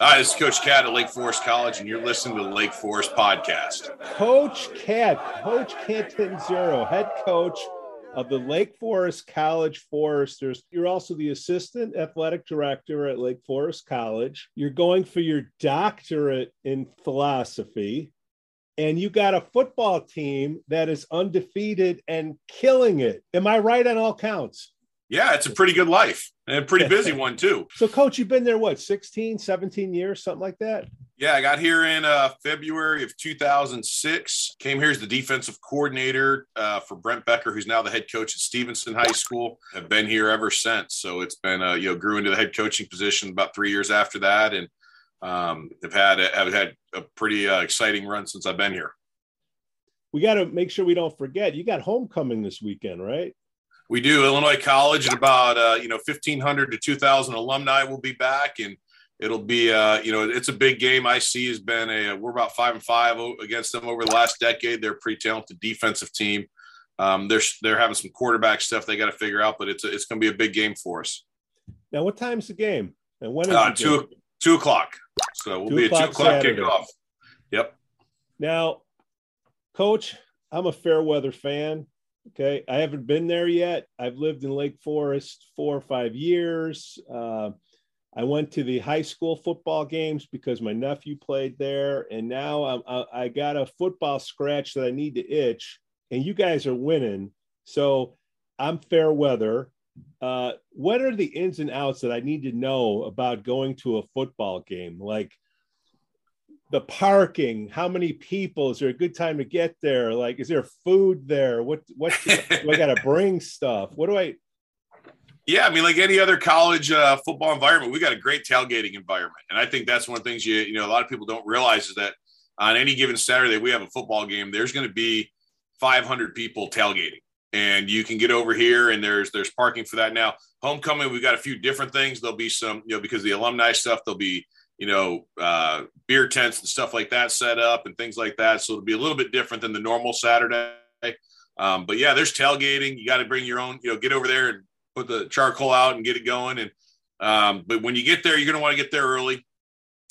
Hi, this is Coach Cat at Lake Forest College, and you're listening to the Lake Forest Podcast. Coach Cat, Coach Catanzaro, head coach of the Lake Forest College Foresters. You're also the assistant athletic director at Lake Forest College. You're going for your doctorate in philosophy, and you got a football team that is undefeated and killing it. Am I right on all counts? Yeah, it's a pretty good life and a pretty busy one too. So, coach, you've been there what, 16, 17 years, something like that? Yeah, I got here in uh, February of 2006. Came here as the defensive coordinator uh, for Brent Becker, who's now the head coach at Stevenson High School. I've been here ever since. So it's been, uh, you know, grew into the head coaching position about three years after that, and um, have had have had a pretty uh, exciting run since I've been here. We got to make sure we don't forget. You got homecoming this weekend, right? We do Illinois College and about uh, you know 1500 to 2000 alumni will be back and it'll be uh, you know it's a big game. IC has been a we're about five and five against them over the last decade. They're a pretty talented defensive team. Um, they're they're having some quarterback stuff they got to figure out, but it's a, it's going to be a big game for us. Now, what time's the game? And when is uh, two game? two o'clock? So we'll two be a two o'clock kickoff. Yep. Now, Coach, I'm a fair weather fan. Okay. I haven't been there yet. I've lived in Lake Forest four or five years. Uh, I went to the high school football games because my nephew played there. And now I'm, I, I got a football scratch that I need to itch. And you guys are winning. So I'm fair weather. Uh, what are the ins and outs that I need to know about going to a football game? Like, the parking how many people is there a good time to get there? Like is there food there? What what do i gotta bring stuff? What do i? Yeah i mean like any other college uh, football environment we got a great tailgating environment. And i think that's one of the things you you know a lot of people don't realize is that on any given saturday we have a football game. There's going to be 500 people tailgating. And you can get over here and there's there's parking for that. Now homecoming we've got a few different things. There'll be some you know because the alumni stuff there'll be you know, uh, beer tents and stuff like that set up and things like that. So it'll be a little bit different than the normal Saturday. Um, but yeah, there's tailgating. You got to bring your own, you know, get over there and put the charcoal out and get it going. And, um, but when you get there, you're going to want to get there early.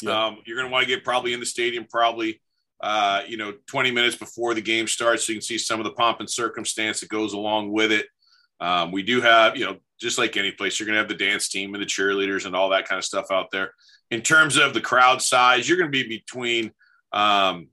Yeah. Um, you're going to want to get probably in the stadium, probably, uh, you know, 20 minutes before the game starts. So you can see some of the pomp and circumstance that goes along with it. Um, we do have, you know, just like any place, you're going to have the dance team and the cheerleaders and all that kind of stuff out there in terms of the crowd size, you're going to be between, um,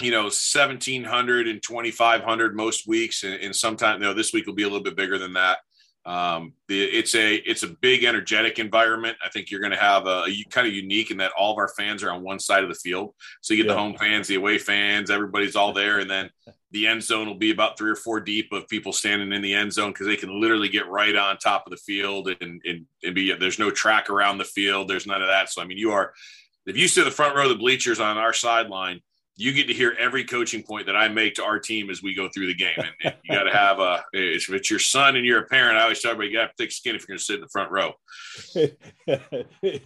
you know, 1700 and 2500 most weeks. And, and sometimes, you know, this week will be a little bit bigger than that. Um, the, it's a it's a big energetic environment. I think you're going to have a, a, kind of unique in that all of our fans are on one side of the field. So you get yeah. the home fans, the away fans, everybody's all there, and then the end zone will be about three or four deep of people standing in the end zone because they can literally get right on top of the field and, and, and be there's no track around the field. There's none of that. So I mean, you are if you sit the front row of the bleachers on our sideline, you get to hear every coaching point that I make to our team as we go through the game. And, and you got to have a, if it's your son and you're a parent, I always tell everybody, you got thick skin if you're going to sit in the front row.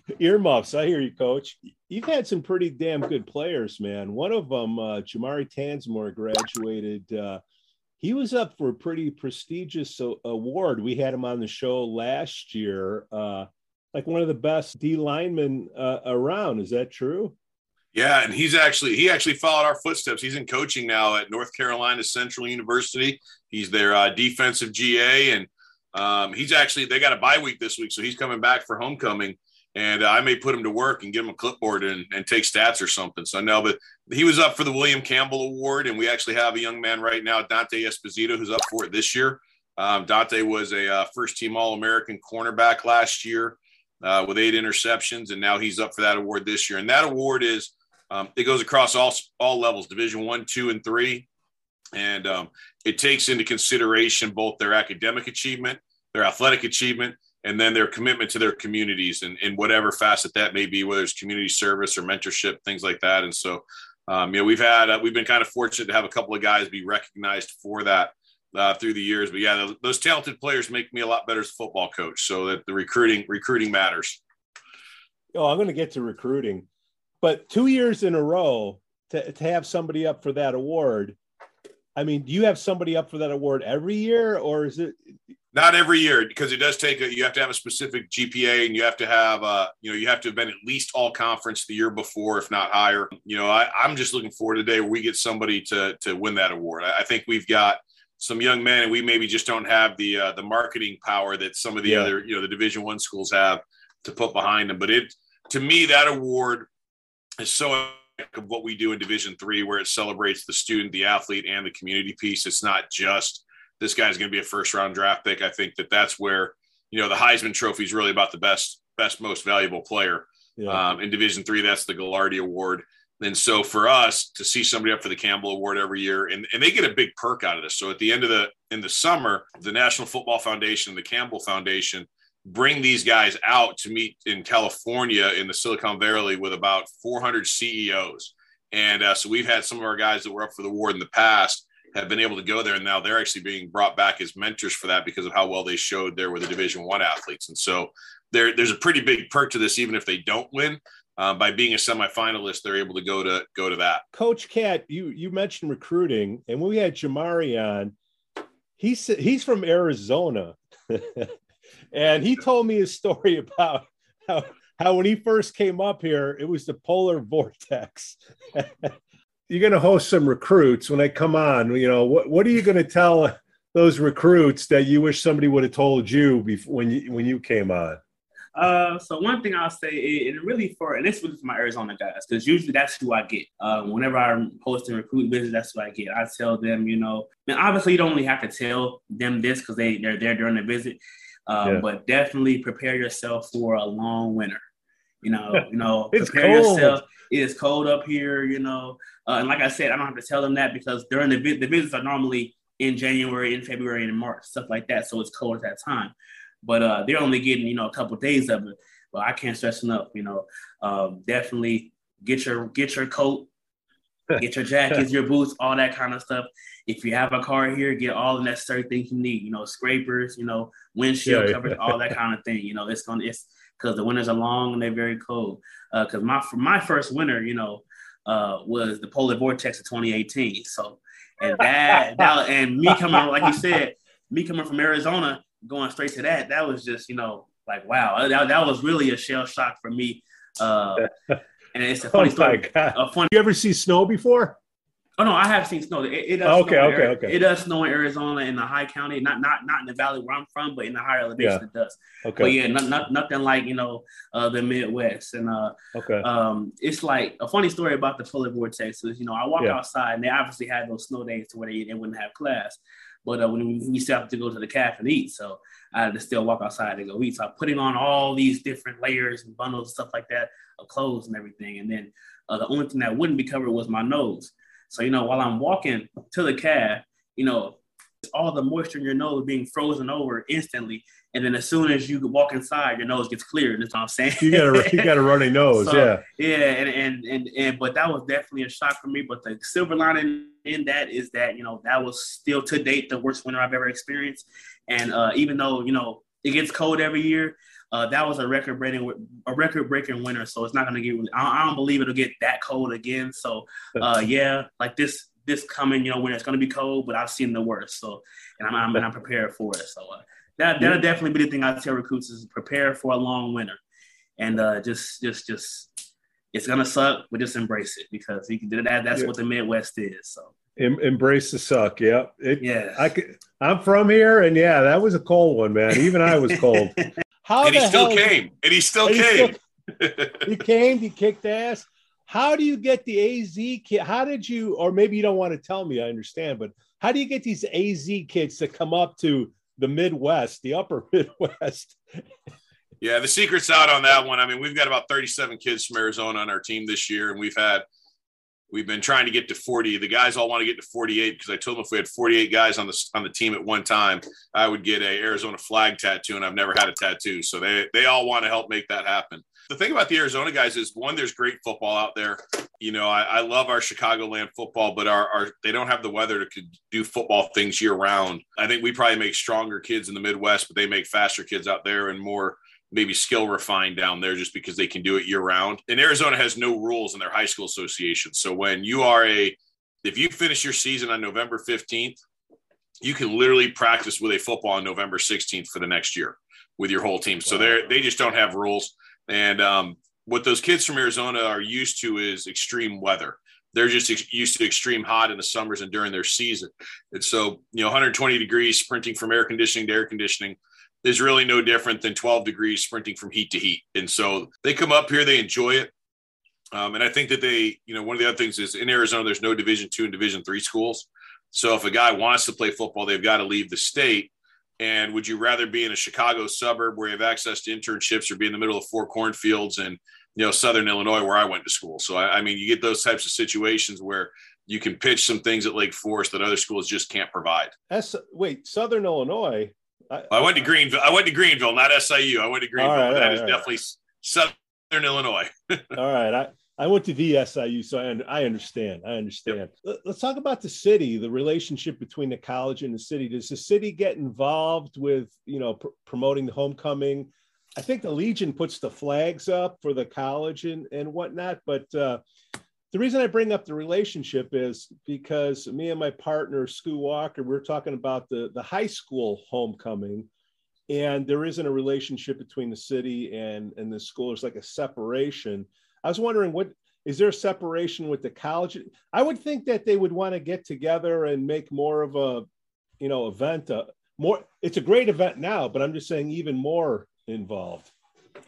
Earmuffs. I hear you, coach. You've had some pretty damn good players, man. One of them, uh, Jamari Tansmore, graduated. Uh, he was up for a pretty prestigious award. We had him on the show last year, uh, like one of the best D linemen uh, around. Is that true? Yeah, and he's actually he actually followed our footsteps. He's in coaching now at North Carolina Central University. He's their uh, defensive GA, and um, he's actually they got a bye week this week, so he's coming back for homecoming. And uh, I may put him to work and give him a clipboard and, and take stats or something. So no, but he was up for the William Campbell Award, and we actually have a young man right now, Dante Esposito, who's up for it this year. Um, Dante was a uh, first team All American cornerback last year uh, with eight interceptions, and now he's up for that award this year. And that award is um, it goes across all all levels, Division One, Two, and Three, and um, it takes into consideration both their academic achievement, their athletic achievement, and then their commitment to their communities and in whatever facet that may be, whether it's community service or mentorship, things like that. And so, um, you know, we've had uh, we've been kind of fortunate to have a couple of guys be recognized for that. Uh, through the years, but yeah, those talented players make me a lot better as a football coach. So that the recruiting recruiting matters. Oh, I'm going to get to recruiting. But two years in a row to, to have somebody up for that award, I mean, do you have somebody up for that award every year, or is it Not every year, because it does take a. You have to have a specific GPA, and you have to have, uh, you know, you have to have been at least all conference the year before, if not higher. You know, I, i'm just looking forward to the day where we get somebody to to win that award. I, I, think we've got some young men, and we maybe just don't have the uh, the marketing power that some of the yeah. other, you know, the Division One schools have to put behind them. But it, to me, that award is so of what we do in Division Three, where it celebrates the student, the athlete, and the community piece. It's not just this guy's going to be a first round draft pick. I think that that's where you know the Heisman Trophy is really about the best, best, most valuable player. Yeah. Um, in Division Three, that's the Gagliardi Award. And so for us to see somebody up for the Campbell Award every year, and, and they get a big perk out of this. So at the end of the in the summer, the National Football Foundation, and the Campbell Foundation bring these guys out to meet in California in the Silicon Valley with about 400 CEOs. And uh, so we've had some of our guys that were up for the award in the past have been able to go there, and now they're actually being brought back as mentors for that because of how well they showed there with the Division One athletes. And so there, there's a pretty big perk to this, even if they don't win. Uh, by being a semifinalist, they're able to go to go to that. Coach Cat, you you mentioned recruiting, and when we had Jamari on, he's he's from Arizona. And he told me a story about how, how when he first came up here, it was the polar vortex. You're going to host some recruits when they come on. You know, what, what are you going to tell those recruits that you wish somebody would have told you before, when you when you came on? Uh, so one thing I'll say, and really for, and this was my Arizona guys, because usually that's who I get. Uh, whenever I'm hosting recruit visits, that's who I get. I tell them, you know, and obviously you don't really have to tell them this because they they're there during the visit. Um, yeah. But definitely prepare yourself for a long winter. You know, you know, prepare cold. yourself. It is cold up here. You know, uh, and like I said, I don't have to tell them that because during the the visits are normally in January, in February, and in March, stuff like that. So it's cold at that time. But uh, they're only getting you know a couple of days of it. But I can't stress enough. You know, um, definitely get your get your coat, get your jackets, your boots, all that kind of stuff. If you have a car here, get all the necessary things you need. You know, scrapers, you know, windshield yeah, coverage, yeah. all that kind of thing. You know, it's gonna it's because the winters are long and they're very cold. Because uh, my my first winter, you know, uh, was the polar vortex of 2018. So, and that, that and me coming like you said, me coming from Arizona, going straight to that, that was just you know like wow, that, that was really a shell shock for me. Uh, and it's a funny oh story. A funny. You ever see snow before? Oh no, I have seen snow. It, it does okay, okay, okay. It does snow in Arizona in the high county, not not not in the valley where I'm from, but in the higher elevation yeah. it does. Okay. But yeah, not, not, nothing like you know uh, the Midwest, and uh, okay. Um, it's like a funny story about the polar vortex is you know I walk yeah. outside and they obviously had those snow days to where they, they wouldn't have class, but uh, we, we still have to go to the calf and eat, so I had to still walk outside and go eat. So I'm putting on all these different layers and bundles and stuff like that of clothes and everything, and then uh, the only thing that wouldn't be covered was my nose. So, you know, while I'm walking to the cab, you know, all the moisture in your nose being frozen over instantly. And then as soon as you walk inside, your nose gets clear. That's what I'm saying. You got a you got a runny nose, so, yeah. Yeah, and, and and and but that was definitely a shock for me. But the silver lining in that is that, you know, that was still to date the worst winter I've ever experienced. And uh, even though, you know, it gets cold every year, uh, that was a record breaking a record breaking winter, so it's not going to get. I, I, don't believe it'll get that cold again. So, uh, yeah, like this this coming, you know, when it's going to be cold, but I've seen the worst. So, and I'm I'm, and I'm prepared for it. So uh, that that'll definitely be the thing I tell recruits is prepare for a long winter, and uh, just just just it's gonna suck, but just embrace it because you can do that. That's yeah. what the Midwest is. So. Em- embrace the suck. Yeah. It, yeah. I could, I'm from here, and yeah, that was a cold one, man. Even I was cold. How and he still came. And he still and came. He, still, he came. He kicked ass. How do you get the AZ kid? How did you, or maybe you don't want to tell me, I understand, but how do you get these AZ kids to come up to the Midwest, the upper Midwest? yeah, the secret's out on that one. I mean, we've got about 37 kids from Arizona on our team this year, and we've had We've been trying to get to 40. The guys all want to get to 48 because I told them if we had 48 guys on the on the team at one time, I would get a Arizona flag tattoo, and I've never had a tattoo. So they they all want to help make that happen. The thing about the Arizona guys is one, there's great football out there. You know, I, I love our Chicagoland football, but our, our they don't have the weather to do football things year round. I think we probably make stronger kids in the Midwest, but they make faster kids out there and more maybe skill refined down there just because they can do it year round. And Arizona has no rules in their high school association. So when you are a, if you finish your season on November 15th you can literally practice with a football on November 16th for the next year with your whole team. So they they just don't have rules. And um, what those kids from Arizona are used to is extreme weather. They're just ex- used to extreme hot in the summers and during their season. And so, you know, 120 degrees sprinting from air conditioning to air conditioning is really no different than 12 degrees sprinting from heat to heat. And so they come up here, they enjoy it. Um, and I think that they, you know, one of the other things is in Arizona, there's no Division two and Division three schools. So if a guy wants to play football, they've got to leave the state. And would you rather be in a Chicago suburb where you have access to internships or be in the middle of four cornfields and, you know, Southern Illinois where I went to school? So, I, I mean, you get those types of situations where you can pitch some things at Lake Forest that other schools just can't provide. That's, wait, Southern Illinois. I, I, went to Greenville. I went to Greenville, not SIU. I went to Greenville. Right, that right, is right. definitely Southern Illinois. all right. I, I went to VSIU, so I, I understand. I understand. Yep. Let's talk about the city, the relationship between the college and the city. Does the city get involved with, you know, pr- promoting the homecoming? I think the Legion puts the flags up for the college and, and whatnot. But uh, the reason I bring up the relationship is because me and my partner, Scu Walker, we're talking about the, the high school homecoming. And there isn't a relationship between the city and, and the school. There's like a separation. I was wondering what is there a separation with the college? I would think that they would want to get together and make more of a, you know, event. Uh, more, it's a great event now, but I'm just saying even more involved.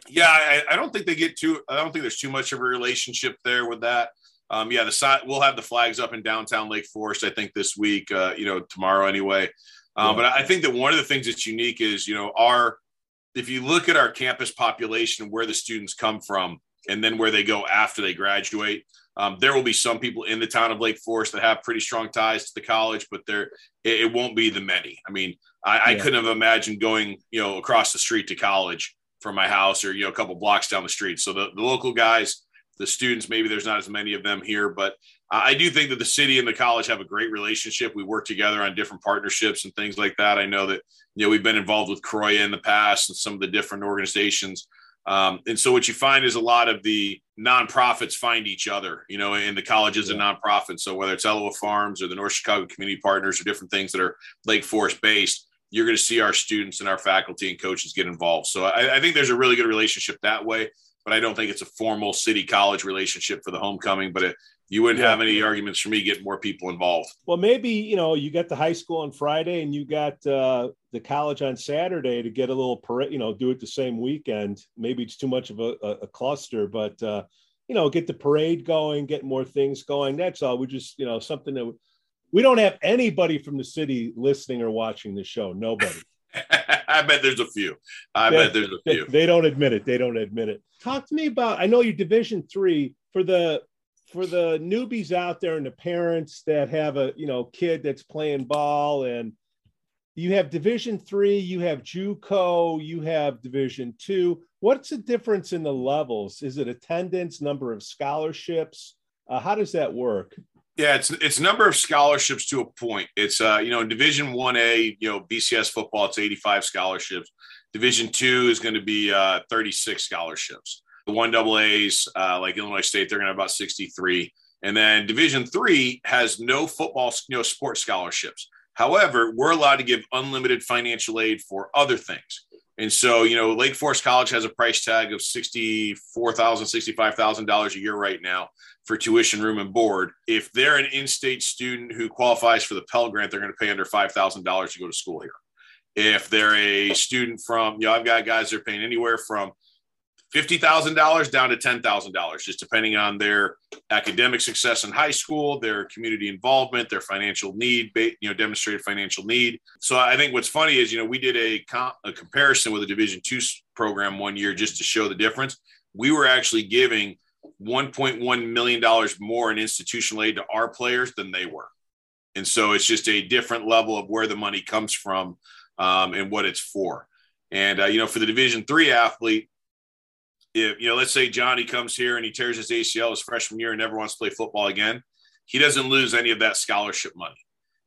Yeah, I, I don't think they get too. I don't think there's too much of a relationship there with that. Um, yeah, the side we'll have the flags up in downtown Lake Forest. I think this week, uh, you know, tomorrow anyway. Um, yeah. But I think that one of the things that's unique is, you know, our if you look at our campus population, where the students come from, and then where they go after they graduate. Um, there will be some people in the town of Lake Forest that have pretty strong ties to the college, but there it, it won't be the many. I mean, I, yeah. I, couldn't have imagined going, you know, across the street to college from my house or you know a couple blocks down the street. So the, the local guys, the students, maybe there's not as many of them here, but I do think that the city and the college have a great relationship. We work together on different partnerships and things like that. I know that you know we've been involved with Croya in the past and some of the different organizations um, and so what you find is a lot of the nonprofits find each other, you know, in the colleges yeah. and nonprofits. So whether it's Elawa Farms or the North Chicago Community Partners or different things that are Lake Forest based, you're going to see our students and our faculty and coaches get involved. So I, I think there's a really good relationship that way, but I don't think it's a formal city college relationship for the homecoming. But it, you wouldn't yeah. have any arguments for me getting more people involved. Well, maybe you know you got the high school on Friday and you got uh, the college on Saturday to get a little parade. You know, do it the same weekend. Maybe it's too much of a, a cluster, but uh, you know, get the parade going, get more things going. That's all. We just you know something that we don't have anybody from the city listening or watching the show. Nobody. I bet there's a few. I they, bet there's a few. They, they don't admit it. They don't admit it. Talk to me about. I know you're Division three for the for the newbies out there and the parents that have a you know kid that's playing ball and you have division three you have juco you have division two. What's the difference in the levels? Is it attendance number of scholarships? Uh, how does that work? Yeah it's it's number of scholarships to a point. It's uh you know in division 1a you know bcs football it's 85 scholarships. Division two is going to be uh 36 scholarships the one double A's, uh, like Illinois State, they're going to have about 63. And then Division three has no football, no sports scholarships. However, we're allowed to give unlimited financial aid for other things. And so, you know, Lake Forest College has a price tag of $64,000, $65,000 a year right now for tuition, room, and board. If they're an in state student who qualifies for the Pell Grant, they're going to pay under $5,000 to go to school here. If they're a student from, you know, I've got guys that are paying anywhere from $50,000 down to $10,000, just depending on their academic success in high school, their community involvement, their financial need, you know, demonstrated financial need. So I think what's funny is, you know, we did a, comp- a comparison with a Division two program one year just to show the difference. We were actually giving $1.1 million more in institutional aid to our players than they were. And so it's just a different level of where the money comes from um, and what it's for. And, uh, you know, for the Division three athlete, if you know, let's say Johnny comes here and he tears his ACL his freshman year and never wants to play football again, he doesn't lose any of that scholarship money.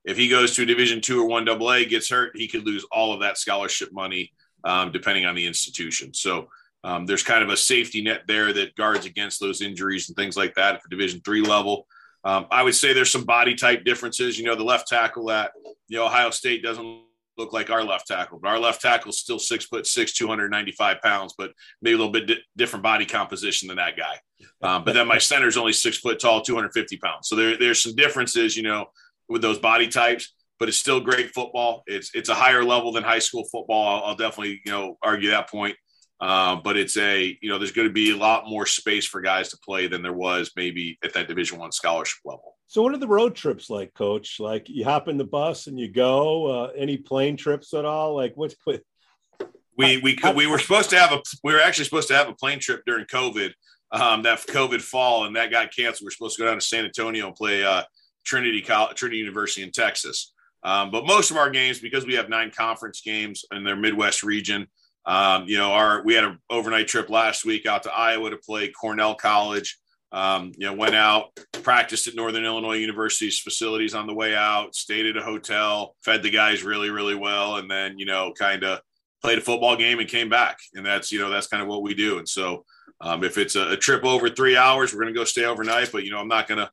If he goes to a Division two or one double A, gets hurt, he could lose all of that scholarship money, um, depending on the institution. So um, there's kind of a safety net there that guards against those injuries and things like that at the Division three level. Um, I would say there's some body type differences. You know, the left tackle at you know Ohio State doesn't look like our left tackle, but our left tackle is still six foot six, 295 pounds, but maybe a little bit di- different body composition than that guy. Um, but then my center is only six foot tall, 250 pounds. So there, there's some differences, you know, with those body types, but it's still great football. It's, it's a higher level than high school football. I'll, I'll definitely, you know, argue that point. Uh, but it's a, you know, there's going to be a lot more space for guys to play than there was maybe at that division one scholarship level. So, what are the road trips like, Coach? Like, you hop in the bus and you go. Uh, any plane trips at all? Like, what's we we could, we were supposed to have a we were actually supposed to have a plane trip during COVID. Um, that COVID fall and that got canceled. We are supposed to go down to San Antonio and play uh, Trinity College, Trinity University in Texas. Um, but most of our games, because we have nine conference games in their Midwest region, um, you know, our we had an overnight trip last week out to Iowa to play Cornell College. Um, you know, went out, practiced at Northern Illinois University's facilities on the way out, stayed at a hotel, fed the guys really, really well, and then, you know, kind of played a football game and came back. And that's, you know, that's kind of what we do. And so um, if it's a, a, trip over three hours, we're going to go stay overnight, but, you know, I'm not going to,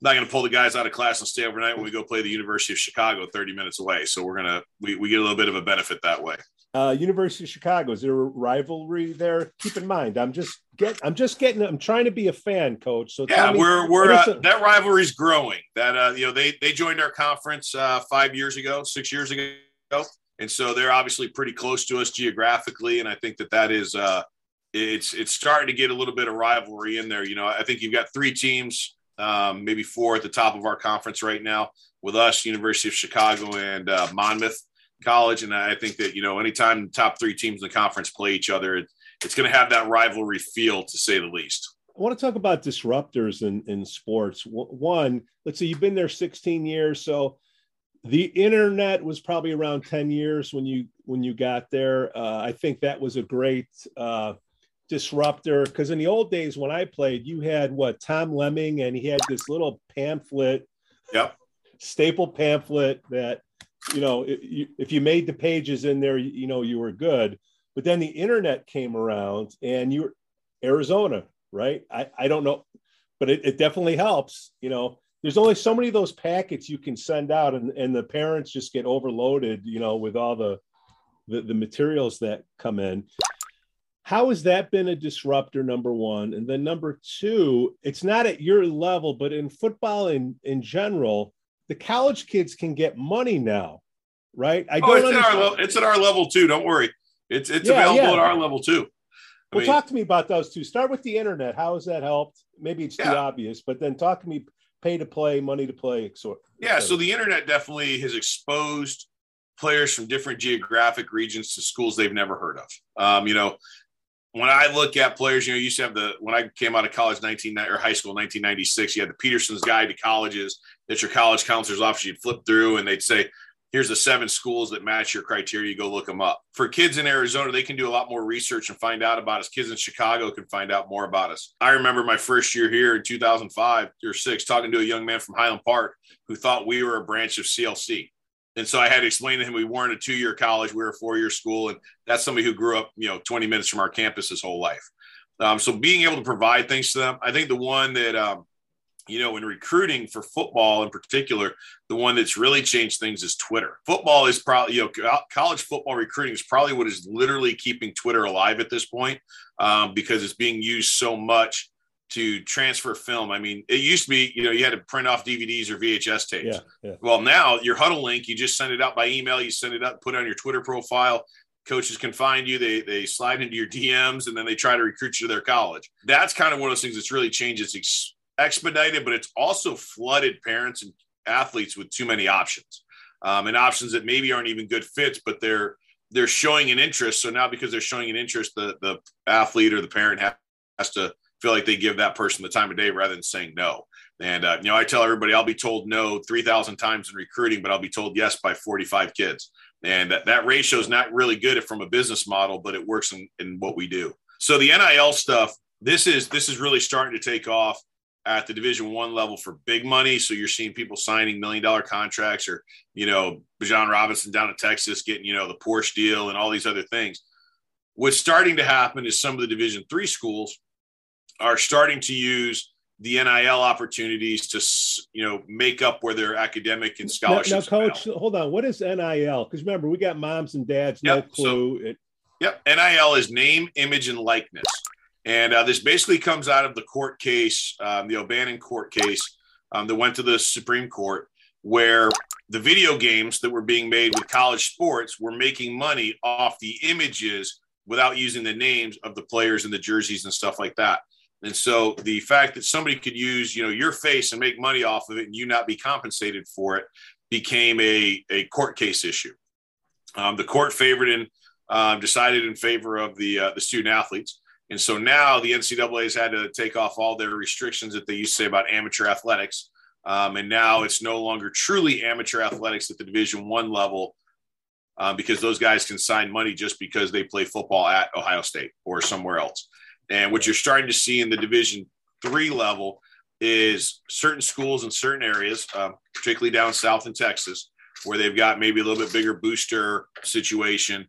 not going to pull the guys out of class and stay overnight when we go play the University of Chicago 30 minutes away. So we're going to, we, we get a little bit of a benefit that way. Uh, University of Chicago, is there a rivalry there? Keep in mind, I'm just get, I'm just getting, I'm trying to be a fan, coach. So yeah, me, we're we're uh, a- that rivalry's growing. That uh, you know, they they joined our conference uh, five years ago, six years ago, and so they're obviously pretty close to us geographically. And I think that that is uh, it's it's starting to get a little bit of rivalry in there. You know, I think you've got three teams, um, maybe four at the top of our conference right now with us, University of Chicago and uh, Monmouth college. And I think that, you know, anytime the top three teams in the conference play each other, it, it's going to have that rivalry feel to say the least. I want to talk about disruptors in, in sports. One, let's say you've been there 16 years. So the internet was probably around 10 years when you when you got there. Uh, I think that was a great uh, disruptor because in the old days when I played, you had what Tom Lemming and he had this little pamphlet, yep, staple pamphlet that you know, if you made the pages in there, you know, you were good. But then the internet came around and you were Arizona, right? I, I don't know, but it, it definitely helps. You know, there's only so many of those packets you can send out and, and the parents just get overloaded, you know, with all the, the, the materials that come in. How has that been a disruptor, number one? And then number two, it's not at your level, but in football in, in general, the college kids can get money now, right? I don't. Oh, it's, at our level, it's at our level too. Don't worry. It's it's yeah, available yeah. at our level too. I well, mean, talk to me about those two. Start with the internet. How has that helped? Maybe it's yeah. too obvious, but then talk to me. Pay to play, money to play. Sort. Yeah. So the internet definitely has exposed players from different geographic regions to schools they've never heard of. Um, you know, when I look at players, you know, you used to have the when I came out of college, nineteen or high school, nineteen ninety six. You had the Peterson's Guide to Colleges that your college counselor's office you'd flip through, and they'd say, "Here's the seven schools that match your criteria. You go look them up." For kids in Arizona, they can do a lot more research and find out about us. Kids in Chicago can find out more about us. I remember my first year here in two thousand five or six, talking to a young man from Highland Park who thought we were a branch of CLC. And so I had to explain to him we weren't a two year college, we were a four year school. And that's somebody who grew up, you know, 20 minutes from our campus his whole life. Um, so being able to provide things to them, I think the one that, um, you know, in recruiting for football in particular, the one that's really changed things is Twitter. Football is probably, you know, college football recruiting is probably what is literally keeping Twitter alive at this point um, because it's being used so much to transfer film. I mean, it used to be, you know, you had to print off DVDs or VHS tapes. Yeah, yeah. Well, now your Hudl link, you just send it out by email, you send it up, put it on your Twitter profile. Coaches can find you, they, they slide into your DMs, and then they try to recruit you to their college. That's kind of one of those things that's really changed. It's ex- expedited, but it's also flooded parents and athletes with too many options um, and options that maybe aren't even good fits, but they're they're showing an interest. So now because they're showing an interest, the the athlete or the parent has to feel like they give that person the time of day rather than saying no. And uh, you know, I tell everybody I'll be told no three thousand times in recruiting, but I'll be told yes by forty-five kids. And that, that ratio is not really good from a business model, but it works in, in what we do. So the NIL stuff, this is this is really starting to take off at the division one level for big money. So you're seeing people signing million dollar contracts or, you know, Bijan Robinson down in Texas getting, you know, the Porsche deal and all these other things. What's starting to happen is some of the division three schools are starting to use the NIL opportunities to you know make up where their academic and scholarships. Now, now coach, hold on. What is NIL? Because remember, we got moms and dads, yep, no clue. So, it, yep, NIL is name, image, and likeness, and uh, this basically comes out of the court case, um, the O'Bannon court case um, that went to the Supreme Court, where the video games that were being made with college sports were making money off the images without using the names of the players and the jerseys and stuff like that. And so the fact that somebody could use, you know, your face and make money off of it and you not be compensated for it became a, a court case issue. Um, the court favored and um, decided in favor of the uh, the student athletes. And so now the NCAA has had to take off all their restrictions that they used to say about amateur athletics. Um, and now it's no longer truly amateur athletics at the Division One level uh, because those guys can sign money just because they play football at Ohio State or somewhere else. And what you're starting to see in the Division Three level is certain schools in certain areas, um, particularly down south in Texas, where they've got maybe a little bit bigger booster situation.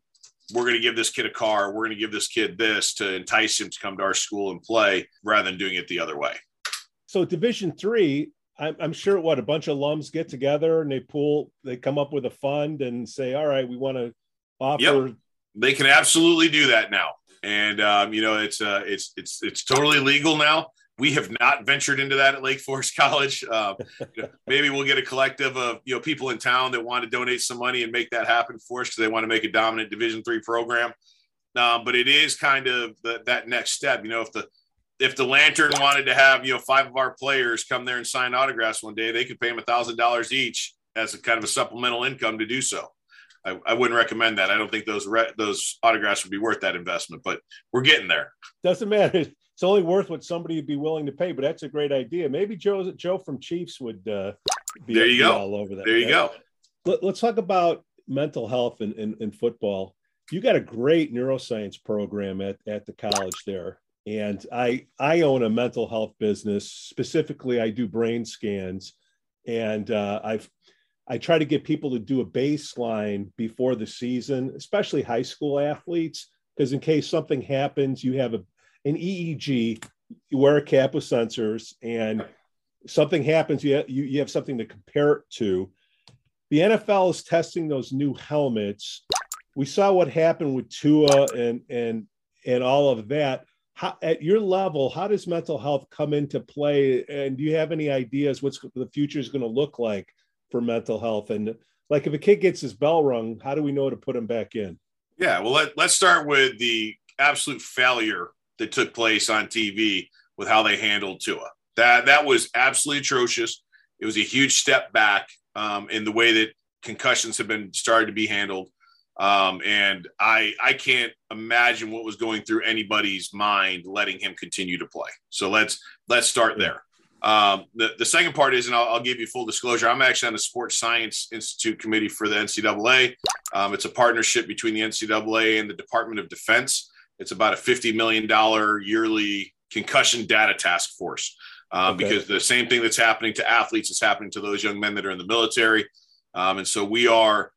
We're going to give this kid a car. We're going to give this kid this to entice him to come to our school and play rather than doing it the other way. So, Division Three, I'm, I'm sure what a bunch of alums get together and they pool, they come up with a fund and say, all right, we want to offer. Yep. They can absolutely do that now and um, you know it's uh, it's it's it's totally legal now. We have not ventured into that at Lake Forest College. Uh, you know, maybe we'll get a collective of you know people in town that want to donate some money and make that happen for us because they want to make a dominant Division three program. Um, but it is kind of the, that next step. You know, if the if the Lantern wanted to have you know five of our players come there and sign autographs one day, they could pay them a thousand dollars each as a kind of a supplemental income to do so. I, I wouldn't recommend that. I don't think those re- those autographs would be worth that investment, but we're getting there. Doesn't matter. It's only worth what somebody would be willing to pay. But that's a great idea. Maybe Joe Joe from Chiefs would uh, be, there you go. all over that. There you go. Let, us talk about mental health in, in, in football. You got a great neuroscience program at, at the college there. And I I own a mental health business. Specifically, I do brain scans. And uh, I've I try to get people to do a baseline before the season, especially high school athletes, because in case something happens, you have a, an EEG, you wear a cap with sensors, and something happens, you have, you, you have something to compare it to. The NFL is testing those new helmets. We saw what happened with Tua and and and all of that. How, at your level, how does mental health come into play? And do you have any ideas what's the future is going to look like for mental health. And like if a kid gets his bell rung, how do we know to put him back in? Yeah, well, let, let's start with the absolute failure that took place on TV with how they handled Tua. That that was absolutely atrocious. It was a huge step back um, in the way that concussions have been started to be handled. Um, and I I can't imagine what was going through anybody's mind letting him continue to play. So let's let's start there. Um, the, the second part is, and I'll, I'll, give you full disclosure, I'm actually on the Sports Science Institute Committee for the NCAA. Um, it's a partnership between the NCAA and the Department of Defense. It's about a $50 million yearly concussion data task force um, okay. because the same thing that's happening to athletes is happening to those young men that are in the military. Um, and so we are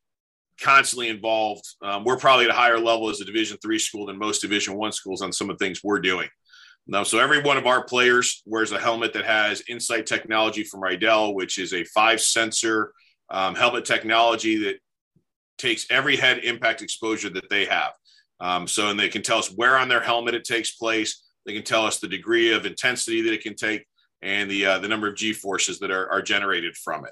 constantly involved. Um, we're probably at a higher level as a Division three school than most Division one schools on some of the things we're doing. Now, so every one of our players wears a helmet that has InSite technology from Riddell, which is a five sensor um, helmet technology that takes every head impact exposure that they have. Um, so, and they can tell us where on their helmet it takes place. They can tell us the degree of intensity that it can take and the uh, the number of G forces that are, are generated from it.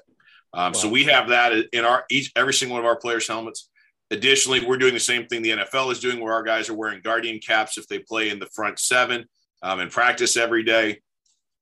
Um, wow. So we have that in our each every single one of our players' helmets. Additionally, we're doing the same thing the NFL is doing, where our guys are wearing guardian caps if they play in the front seven um, and practice every day.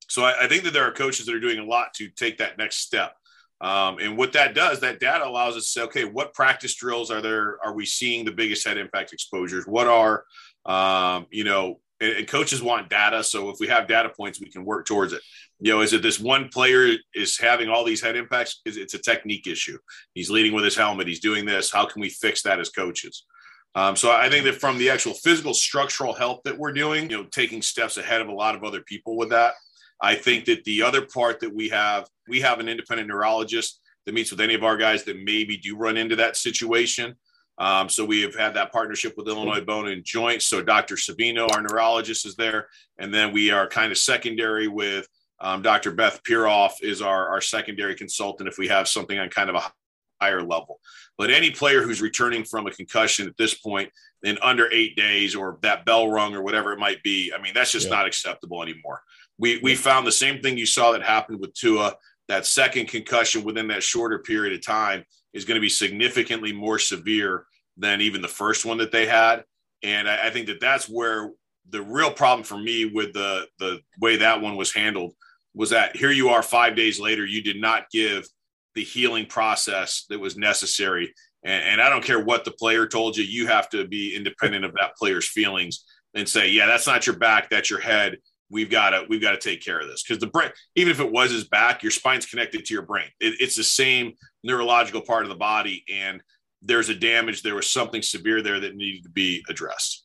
So I, I, think that there are coaches that are doing a lot to take that next step. Um, and what that does, that data allows us to say, okay, what practice drills are there? Are we seeing the biggest head impact exposures? What are, um, you know, and, and, coaches want data. So if we have data points, we can work towards it. You know, is it this one player is having all these head impacts? Is it's a technique issue? He's leading with his helmet. He's doing this. How can we fix that as coaches? Um, so I think that from the actual physical structural health that we're doing, you know, taking steps ahead of a lot of other people with that. I think that the other part that we have, we have an independent neurologist that meets with any of our guys that maybe do run into that situation. Um, so we have had that partnership with Illinois Bone and Joint. So Dr. Sevino, our neurologist, is there, and then we are kind of secondary with Um, Dr. Beth Piroff is our, our secondary consultant if we have something on kind of a higher level. But any player who's returning from a concussion at this point in under eight days or that bell rung or whatever it might be, I mean, that's just yeah. not acceptable anymore. We, we found the same thing you saw that happened with Tua. That second concussion within that shorter period of time is going to be significantly more severe than even the first one that they had. And I, I think that that's where the real problem for me with the the way that one was handled was that here you are five days later, you did not give the healing process that was necessary. And, and, I don't care what the player told you, you have to be independent of that player's feelings and say, yeah, that's not your back, that's your head. We've got to we've got to take care of this because the brain, even if it was his back, your spine's connected to your brain. It, it's the same neurological part of the body, and there's a damage. There was something severe there that needed to be addressed.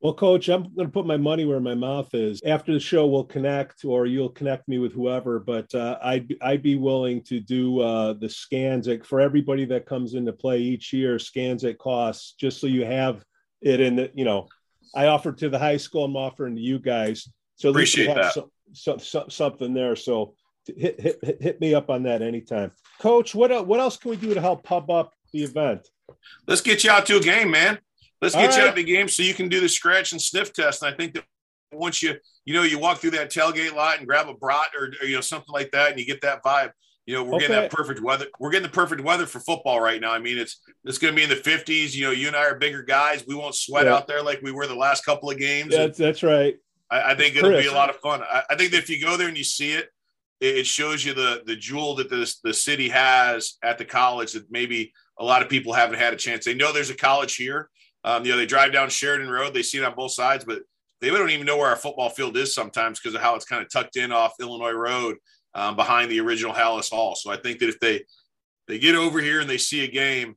Well, coach, I'm going to put my money where my mouth is. After the show, we'll connect, or you'll connect me with whoever. But uh, I'd I'd be willing to do uh, the scans for everybody that comes into play each year. Scans at costs, just so you have it in the. You know, I offered to the high school. I'm offering to you guys. So appreciate that. So, so, something there. So hit, hit hit me up on that anytime, Coach. What what else can we do to help pub up the event? Let's get you out to a game, man. Let's get All you right. out the game so you can do the scratch and sniff test. And I think that once you, you know, you walk through that tailgate lot and grab a brat or, or you know, something like that, and you get that vibe. You know, we're okay. getting that perfect weather. We're getting the perfect weather for football right now. I mean, it's it's going to be in the 50s. You know, you and I are bigger guys. We won't sweat yeah. out there like we were the last couple of games. That's, that's right. I, I think it'll be a lot of fun. I, I, think that if you go there and you see it, it shows you the the jewel that this the city has at the college that maybe a lot of people haven't had a chance. They know there's a college here, um, you know, they drive down Sheridan Road, they see it on both sides, but they don't even know where our football field is sometimes because of how it's kind of tucked in off Illinois Road um, behind the original Halas Hall. So I think that if they they get over here and they see a game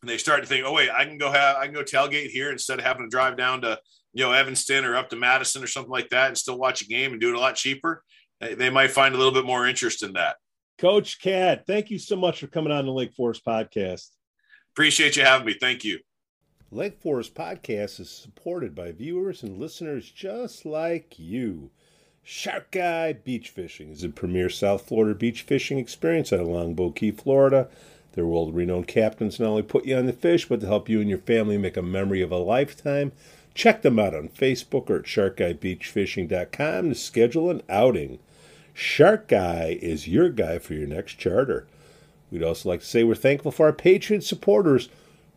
and they start to think, oh wait, I can go have I can go tailgate here instead of having to drive down to you know Evanston or up to Madison or something like that and still watch a game and do it a lot cheaper. They, they might find a little bit more interest in that. Coach Cat, thank you so much for coming on the Lake Forest podcast. Appreciate you having me. Thank you. Lake Forest Podcast is supported by viewers and listeners just like you. Shark Guy Beach Fishing is a premier South Florida beach fishing experience out of Longboat Key, Florida. Their world renowned captains not only put you on the fish, but to help you and your family make a memory of a lifetime. Check them out on Facebook or at sharkguybeachfishing.com to schedule an outing. Shark Guy is your guy for your next charter. We'd also like to say we're thankful for our Patreon supporters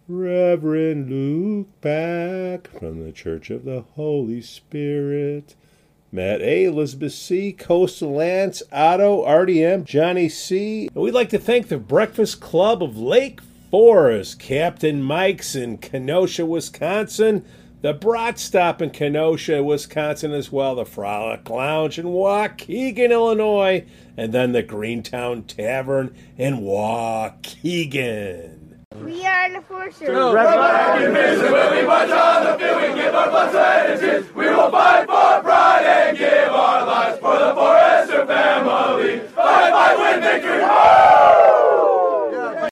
Reverend Luke back from the Church of the Holy Spirit. Matt A, Elizabeth C, Coastal Lance, Otto, RDM, Johnny C. And we'd like to thank the Breakfast Club of Lake Forest, Captain Mike's in Kenosha, Wisconsin, the Brat Stop in Kenosha, Wisconsin as well, the Frolic Lounge in Waukegan, Illinois, and then the Greentown Tavern in Waukegan. We are the forces. To resurrect and vision, when we march on the field, we give our bloods and tears. We will fight for pride and give our lives for the Forester family. Fight, fight, win victory! Woo!